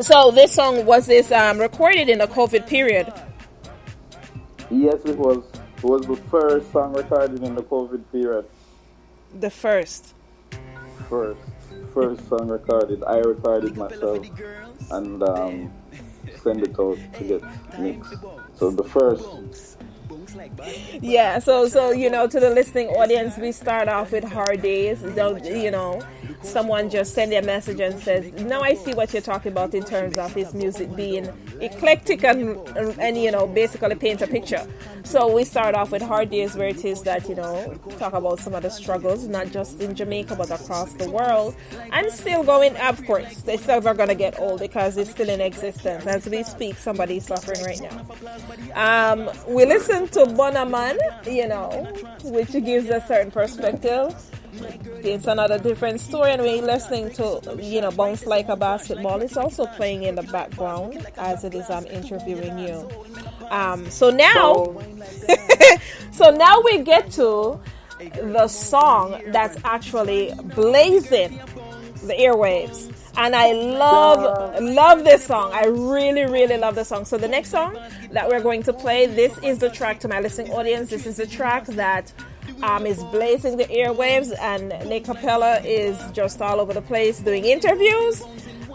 So this song was this um, recorded in the COVID period. yes, it was. It was the first song recorded in the COVID period. The first. First, first song recorded. I recorded myself and um, send it out to get mixed. So the first. Yeah, so so you know, to the listening audience, we start off with hard days. Don't you know? Someone just send a message and says, "Now I see what you're talking about in terms of his music being eclectic and and you know basically paint a picture." So we start off with hard days, where it is that you know talk about some of the struggles, not just in Jamaica but across the world, and still going. Of course, it's never gonna get old because it's still in existence as we speak. Somebody's suffering right now. Um, we listen to Bonaman, you know, which gives a certain perspective. It's another different story, and we're listening to, you know, Bounce Like a Basketball. It's also playing in the background as it is I'm interviewing you. Um, so now, *laughs* so now we get to the song that's actually blazing the airwaves. And I love love this song. I really, really love the song. So the next song that we're going to play, this is the track to my listening audience. This is the track that um, is blazing the airwaves, and Nickapella is just all over the place doing interviews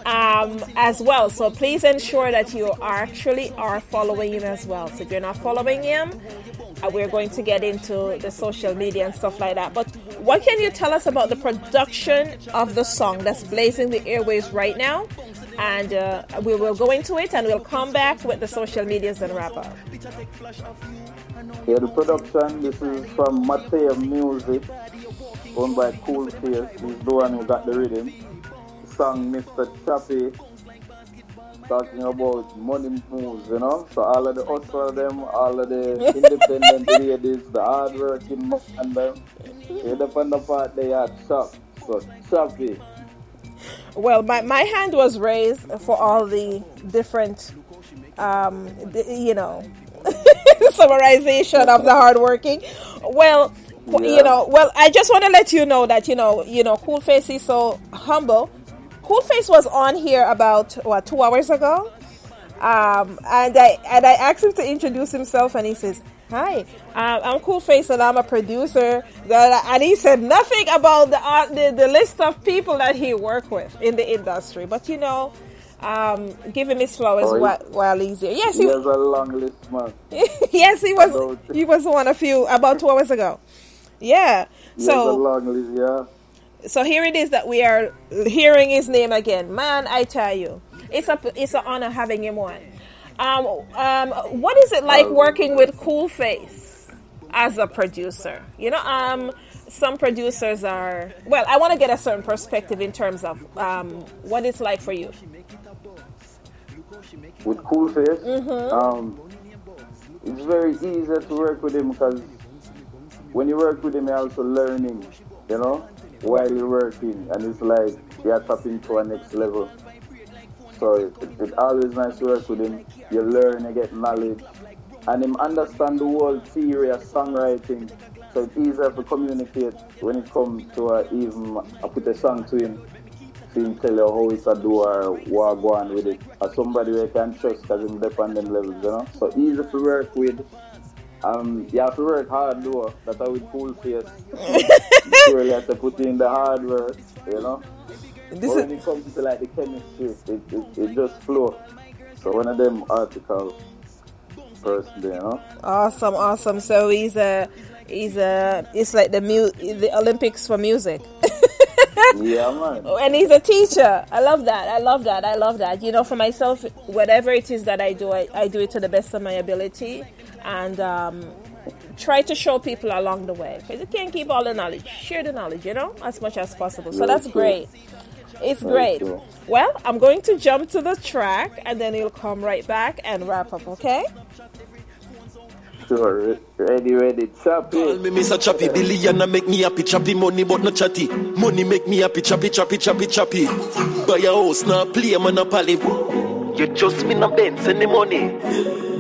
um, as well. So please ensure that you actually are following him as well. So if you're not following him, uh, we're going to get into the social media and stuff like that. But what can you tell us about the production of the song that's blazing the airwaves right now? And uh, we will go into it and we'll come back with the social medias and wrap up. Yeah, the production, this is from Mateo Music, owned by Cool Face. He's the one who got the rhythm. The song Mr. Choppy, talking about money moves, you know? So all of the hustle them, all of the *laughs* independent ladies, the hardworking man them, you're the fun part they are chop. So Choppy. Well, my, my hand was raised for all the different, um, the, you know, *laughs* summarization of the hardworking. Well, w- you know, well, I just want to let you know that you know, you know, Cool Face is so humble. Cool Face was on here about what two hours ago, um, and I and I asked him to introduce himself, and he says. Hi, um, I'm Cool Face and I'm a producer. That- And he said nothing about the, uh, the the list of people that he worked with in the industry. But you know, um, give him his flowers Oh, while, while he's here. Yes, He he, has a long list, man. *laughs* yes, he was. He was one of few about two hours ago. Yeah. He has a So long list, yeah. so here it is that we are hearing his name again. Man, I tell you, it's a it's an honor having him on. Um, um, what is it like working with Cool Face as a producer? You know, um, some producers are well. I want to get a certain perspective in terms of um, what it's like for you. with Cool Face. Mhm. Um, it's very easy to work with him because when you work with him, you're also learning. You know, while you're working, and it's like you're tapping to a next level. So it, it, it always nice to work with him. You learn, you get knowledge, and him understand the whole theory of songwriting. So it's easier to communicate when it comes to uh, even I put a song to him, to him tell you how it's a do or what go on with it. Or somebody we can trust because him depend on them levels, you know. So easy to work with. Um, you have to work hard though. That's how with cool face. *laughs* you really have to put in the hard work, you know. This but when it comes to like the chemistry, it, it, it just flows. So one of them articles person there, you know. Awesome, awesome. So he's a he's a it's like the mu- the Olympics for music. *laughs* yeah, man. And he's a teacher. I love that. I love that. I love that. You know, for myself, whatever it is that I do, I, I do it to the best of my ability, and um, try to show people along the way. Because you can't keep all the knowledge. Share the knowledge, you know, as much as possible. So that's great. It's great. true. Well, I'm going to jump to the track, and then you'll come right back and wrap up. Okay? Sure, ready, ready, chop Call it. me Mr. Choppy, billionaire make me happy, choppy money but no chatty. Money make me happy, choppy, choppy, choppy, choppy. Buy a house, now play monopoly. You just me no Benz any money.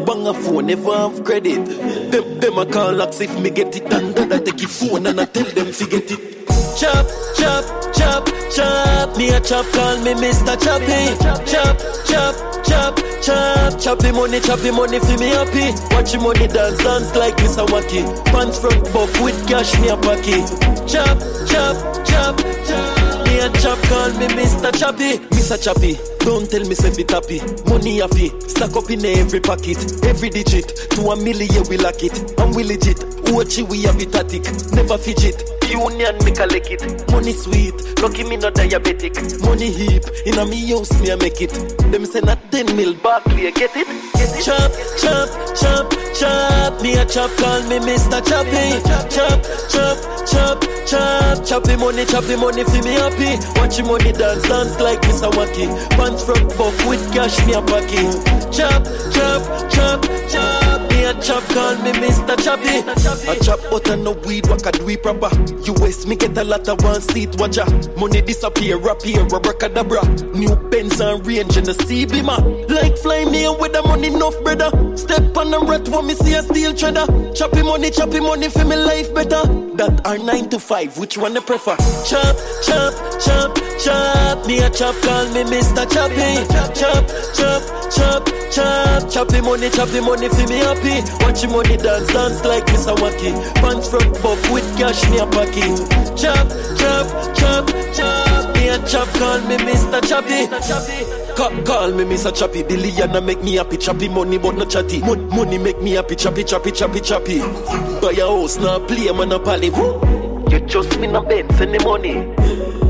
Bang a phone, never have credit. Them, them a call like if me get it and that I take your phone and I tell them to get it. Chop, chop, chop, chop. Me a chop, call me Mr. Choppy. Chop, chop, chop, chop. Choppy money, choppy money for me happy. Watch your money dance, dance like Mr. Wacky. Pants front buff with cash, me a pocket. Chop, chop, chop, chop. Me a chop, call me Mr. Choppy. Mr. Choppy, don't tell me say fit happy. Money happy, stack up in every pocket, every digit. To a million we lock it, and we legit. It, we have it static, never fidget. Union make a lick it. Money sweet, lucky me not diabetic. Money heap, in a me house me a make it. Them say not 10 mil Barclay, get it? Get it? Chop, chop, chop, chop. Me a chop, call me Mr. Choppy. Chop, chop, chop, chop. Choppy money, choppy money for me happy. Watch your money dance, dance like Mr. Wacky. Pants front buff with cash me a pocket. Chop, chop, chop, chop. Me a chop, call me Mr. Choppy. A chop butter no weed, what do it proper. US me get a lot of one seat watcher. Money disappear, appear, abracadabra. New Benz and range in the sea beamer. Like fly me with the money enough, brother. Step on the rat when me see a steel treader. Choppy money, choppy money for me life better. That are nine to five, which one I prefer? Chop, chop, chop, chop. Me a chop, call me Mr. Choppy. Chop, chop, chop, chop. Choppy money, choppy money for me happy. Watch your money dance, dance like Mr. Wacky. Pants front buff with cash me a pocket. Chop, chop, chop, chop. Me a chop, call me Mr. Choppy. Call, call me Mr. Choppy. Billionaire make me happy. Choppy money but not chatty. Mon- money make me happy. Choppy, choppy, choppy, choppy. Buy a house now, play monopoly. You just me no Benz any money.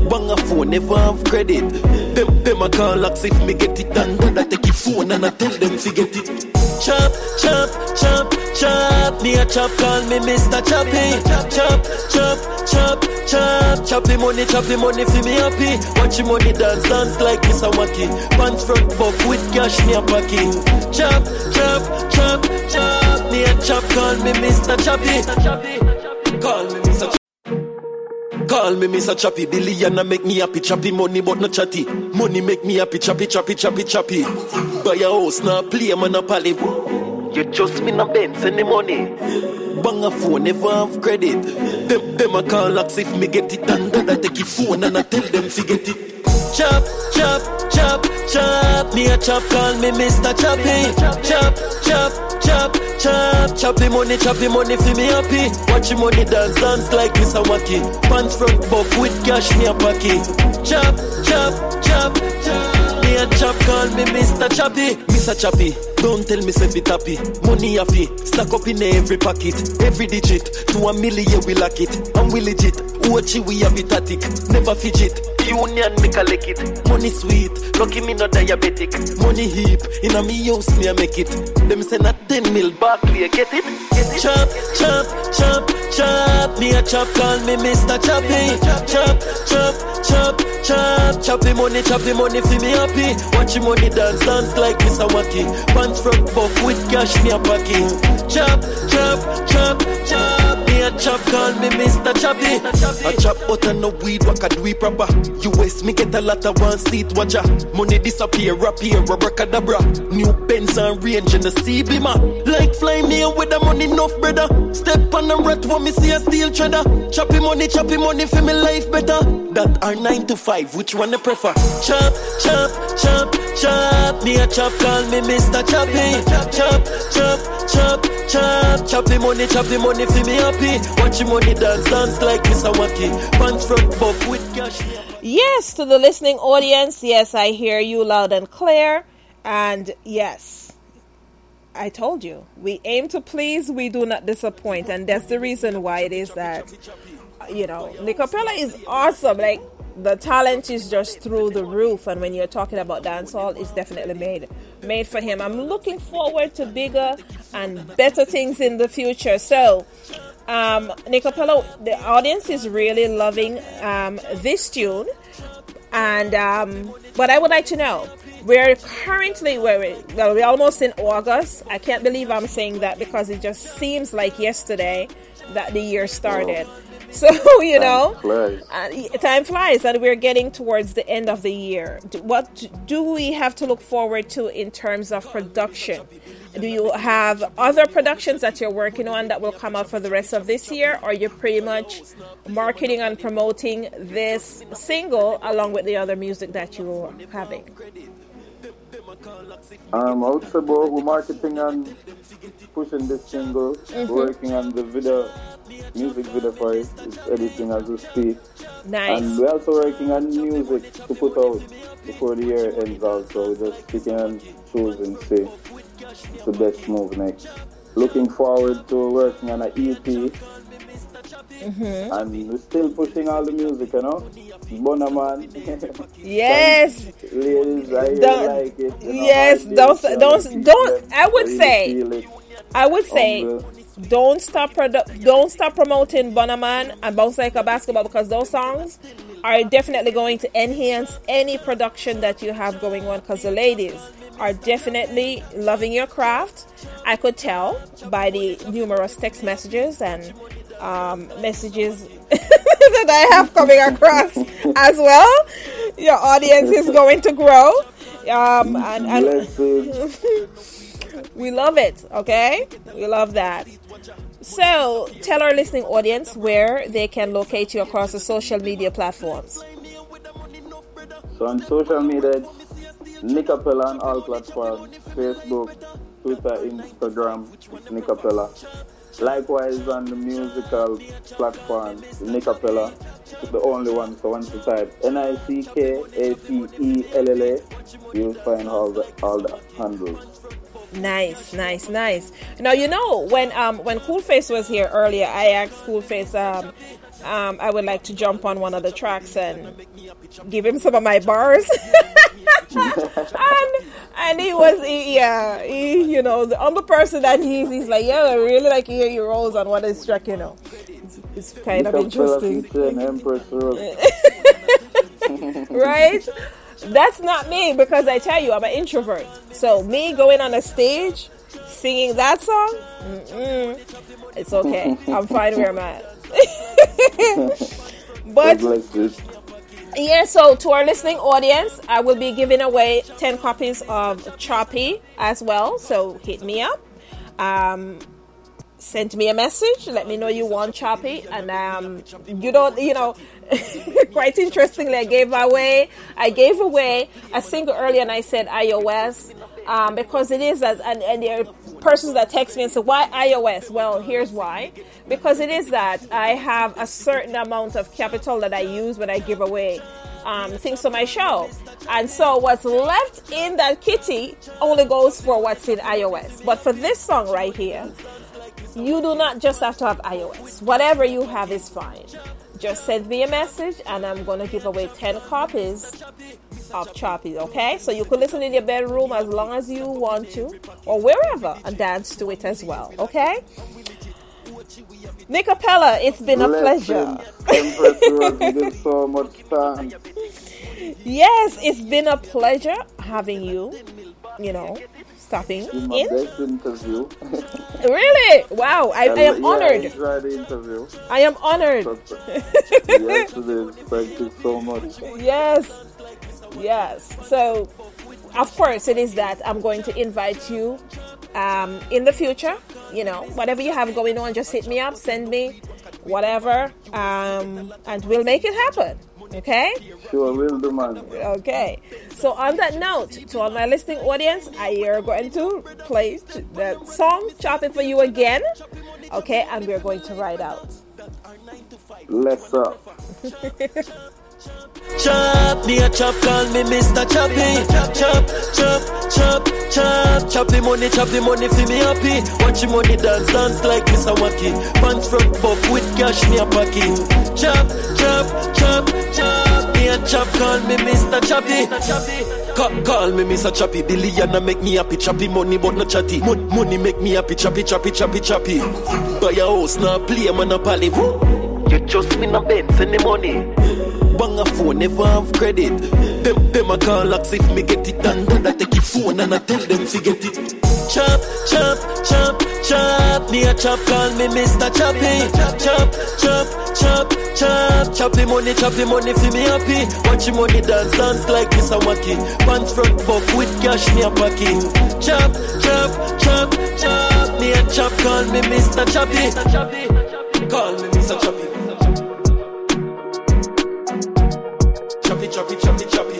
Bang a phone, never have credit. Them, them a call like if me get it done. Then I take your phone and I tell them to get it. Chop, chop, chop, chop. Me a chop, call me Mr. Choppy. Chop, chop, chop, chop. Chop. Choppy money, choppy money for me happy. Watch your money dance, dance like Mr. Wacky. Pants front buff with cash me a pocket. Chop, chop, chop, chop. Me a chop, call me Mr. Choppy. Call me. Call me Mr. Choppy, billionaire make me happy, choppy money but no chatty. Money make me happy, choppy, choppy, choppy, choppy. Buy a house now, play monopoly. You just me no Benz any money. Bang a phone, never have credit. Them, them a call like if me get it done, then I take your phone and I tell them to get it. Chop, chop, chop, chop. Me a chop, call me Mr. Choppy. Chop, chop, chop, chop. chop the money, chop the money for me happy. Watch your money dance, dance like Mr. Wacky. Pants front buff with cash me a pocket. Chop, chop, chop, chop. Me a chop, call me Mr. Choppy. Mr. Choppy, don't tell me say fit happy. Money happy, stack up in every pocket, every digit. To a million we lock it, and we legit. Watch it, we have it static, never fidget. Union make a lick it. Money sweet, lucky me not diabetic. Money heap, in a me house me a make it. Them say not 10 mil Barclay, get it? Get it? Chop, chop, chop, chop. Me a chop, call me Mr. Choppy. Chop, chop, chop, chop. Choppy money, choppy money for me happy. Watch money dance, dance like Mr. Wacky. Pants front buff with cash me a pocket. Chop, chop, chop, chop. A chop, call me Mr. Choppy. A chop butter no weed, what do we proper. US me get a lot of one seat watcher. Money disappear, appear, abracadabra. New pens and range in the sea beamer. Like fly me with the money enough, brother. Step on the rat when me see a steel treader. Choppy money, choppy money for me life better. That are nine to five, which one I prefer? Chop, chop, chop, chop. Me a chop, call me Mr. Choppy. Chop, chop, chop, chop. Choppy money, choppy money for me happy. Watch your money dance, dance like Mr. Wacky. Pants from buff with cash. Yes, to the listening audience, yes, I hear you loud and clear. And yes, I told you, we aim to please, we do not disappoint. And that's the reason why it is that, you know, Nickapella is awesome. Like, the talent is just through the roof. And when you're talking about dancehall, it's definitely made made for him. I'm looking forward to bigger and better things in the future. So, um, the audience is really loving um, this tune. And um, but I would like to know, we're currently where we, well, we're almost in August. I can't believe I'm saying that because it just seems like yesterday that the year started. So *laughs* you know, Flies. uh, time flies, and we're getting towards the end of the year. What do we have to look forward to in terms of production? Do you have other productions that you're working on that will come out for the rest of this year, or you're pretty much marketing and promoting this single along with the other music that you're having? Um, I would say about we're marketing and pushing this single. Mhm. We're working on the video, music video for it. It's editing as we speak. Nice. And we're also working on music to put out before the year ends also. We're just picking and choosing, see the best move next. Looking forward to working on an EP. Mhm. And we're still pushing all the music, you know? Bonaman. Yes. *laughs* Ladies, I Don't- like it. you know, yes, don't don't don't. I would really say. I would say, don't stop produ- don't stop promoting Bonaman and Bounce Like a Basketball because those songs are definitely going to enhance any production that you have going on. Because the ladies are definitely loving your craft. I could tell by the numerous text messages and um, messages *laughs* that I have coming across as well. Your audience is going to grow. Um, and, and *laughs* we love it, okay? We love that. So, tell our listening audience where they can locate you across the social media platforms. So on social media, Nickapella on all platforms Facebook, Twitter, Instagram, Nickapella. Likewise on the musical platform, Nickapella. It's the only one, so once you type N-I-C-K-A-P-E-L-L-A, you'll find all the, all the handles. Nice, nice, nice. Now you know when um when Coolface was here earlier, I asked Coolface um um I would like to jump on one of the tracks and give him some of my bars. *laughs* and he was he, yeah he, you know the humble person that he is he's like yeah I really like hear your rolls on what is track you know it's, it's kind of Nickapella interesting *laughs* *laughs* right? That's not me because I tell you, I'm an introvert. So me going on a stage singing that song, mm-mm, it's okay. I'm fine where I'm at. *laughs* but yeah, so to our listening audience, I will be giving away 10 copies of Choppy as well. So hit me up. Um, send me a message. Let me know you want Choppy. And um, you don't, you know, *laughs* quite interestingly, I gave away, I gave away a single earlier and I said iOS. Um, because it is as and, and there are persons that text me and say why iOS well here's why because it is that I have a certain amount of capital that I use when I give away um, things for my show and so what's left in that kitty only goes for what's in iOS but for this song right here you do not just have to have iOS. Whatever you have is fine. Just send me a message and I'm going to give away 10 copies of Choppy, okay? So you can listen in your bedroom as long as you want to or wherever and dance to it as well, okay? Nickapella, it's been a pleasure. Empress Rose, you did so much thanks. Yes, it's been a pleasure having you you know, stopping In my best interview. *laughs* Really? Wow, I, I am yeah, honored. enjoy the interview. I am honored. Uh, yes, *laughs* it is. Thank you so much. Yes. Yes. So, of course, it is that I'm going to invite you um, in the future. You know, whatever you have going on, just hit me up, send me whatever, um, and we'll make it happen. Okay? Sure, will do, man. Okay. So, on that note, to all my listening audience, I are going to play the song Chop It For You again. Okay? And we're going to ride out. Let's up. *laughs* Chop, me a chop, call me Mr. Choppy. Chop, chop, chop, chop. Chop the money, chop the money, feel me happy. Watch the money dance, dance like Mr. Wacky. Pants front buff with cash, me a pocket. Chop, chop, chop, chop. Me a chop, call me Mr. Choppy. Call, call me Mr. Choppy. Billionaire make me happy. Choppy money, but not chatty. Mon- money make me happy. Choppy, choppy, choppy, choppy. Buy a house, now play monopoly. Woo. You just win a Benz the money. Bang a phone, never have credit. Them, them a call ask if me get it done. Then I take your phone and I tell them to get it. Chop, chop, chop, chop. Me a chop, call me Mr. Choppy. Chop, chop, chop, chop. Chop the money, chop the money, feel me happy. Watch the money dance, dance like Mr. Wacky. Pants front buff with cash, me a pocket. Chop, chop, chop, chop. Me a chop, call me Mr. Choppy. Call me Mr. Choppy. Choppy, choppy, choppy, choppy.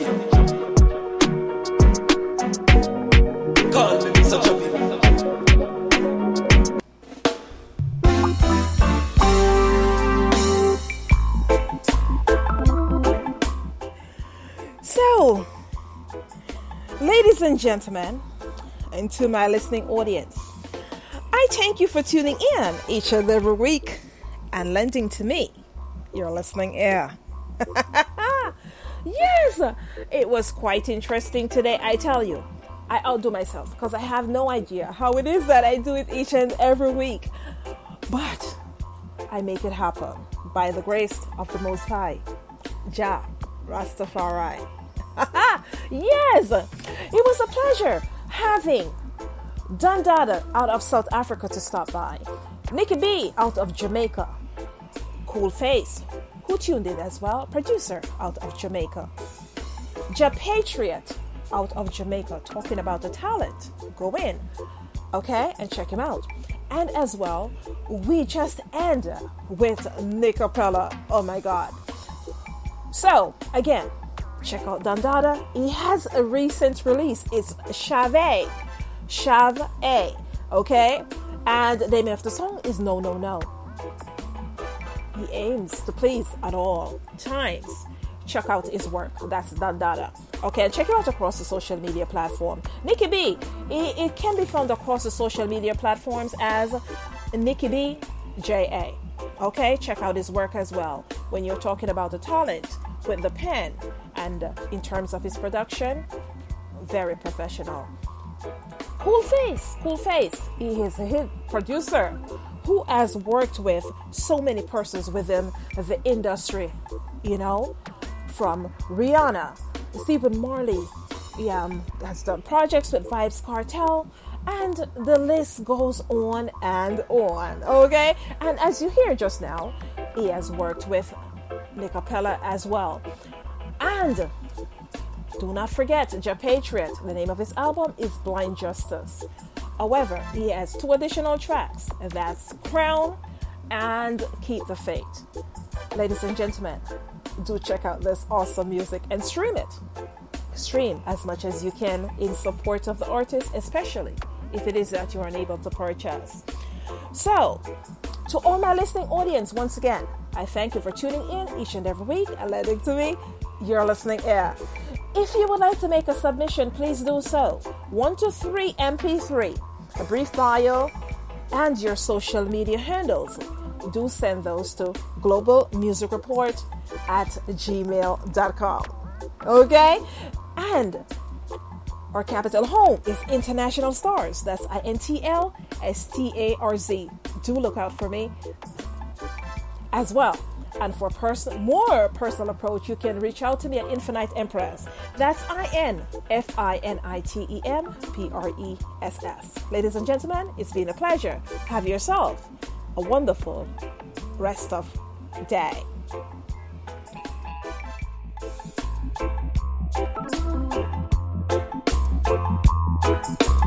So, ladies and gentlemen, and to my listening audience, I thank you for tuning in each and every week and lending to me your listening ear. *laughs* yes, it was quite interesting today, I tell you. I outdo myself because I have no idea how it is that I do it each and every week. But I make it happen by the grace of the Most High, Jah Rastafari. *laughs* yes, it was a pleasure having Don Dada out of South Africa to stop by, Nikki B out of Jamaica, Cool Face, who tuned in as well, producer out of Jamaica, Ja Patriot out of Jamaica, talking about the talent. Go in, okay, and check him out. And as well, we just end with Nick. Oh my God. So, again, check out Don Dada. He has a recent release. It's Chave. Chave. Okay? And the name of the song is No No No. He aims to please at all times. Check out his work. That's Don Dada. Okay, check it out across the social media platform. Nikki B. It, it can be found across the social media platforms as Nikki B JA. Okay, check out his work as well. When you're talking about the talent with the pen and in terms of his production, very professional. Cool face, cool face. He is a hit producer who has worked with so many persons within the industry, you know, from Rihanna, Stephen Marley, he um, has done projects with Vybz Kartel, and the list goes on and on. Okay, and as you hear just now, he has worked with Nickapella as well. And do not forget Ja Patriot. The name of his album is Blind Justice. However, he has two additional tracks, that's Crown and Keep the Faith. Ladies and gentlemen, do check out this awesome music and stream it. Stream as much as you can in support of the artist, especially if it is that you're unable to purchase. So, to all my listening audience, once again, I thank you for tuning in each and every week and letting to me your listening ear. If you would like to make a submission, please do so. 123 MP3, a brief bio, and your social media handles. Do send those to Global Music Report at gmail.com. Okay? And our capital home is International Stars. That's I N T L S T A R Z. Do look out for me as well. And for pers- more personal approach, you can reach out to me at Infinite Empress. That's I N F I N I T E M P R E S S. Ladies and gentlemen, it's been a pleasure. Have yourself a wonderful rest of day. How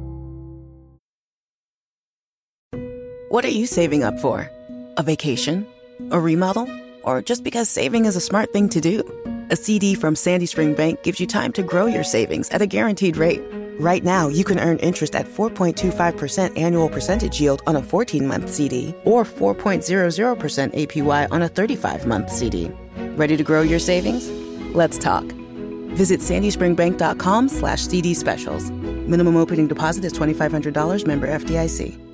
What are you saving up for? A vacation? A remodel? Or just because saving is a smart thing to do? A CD from Sandy Spring Bank gives you time to grow your savings at a guaranteed rate. Right now, you can earn interest at 4.25% annual percentage yield on a 14 month CD or 4.00% APY on a 35 month CD. Ready to grow your savings? Let's talk. Visit sandyspringbank.com slash CD specials. Minimum opening deposit is $2,500 member FDIC.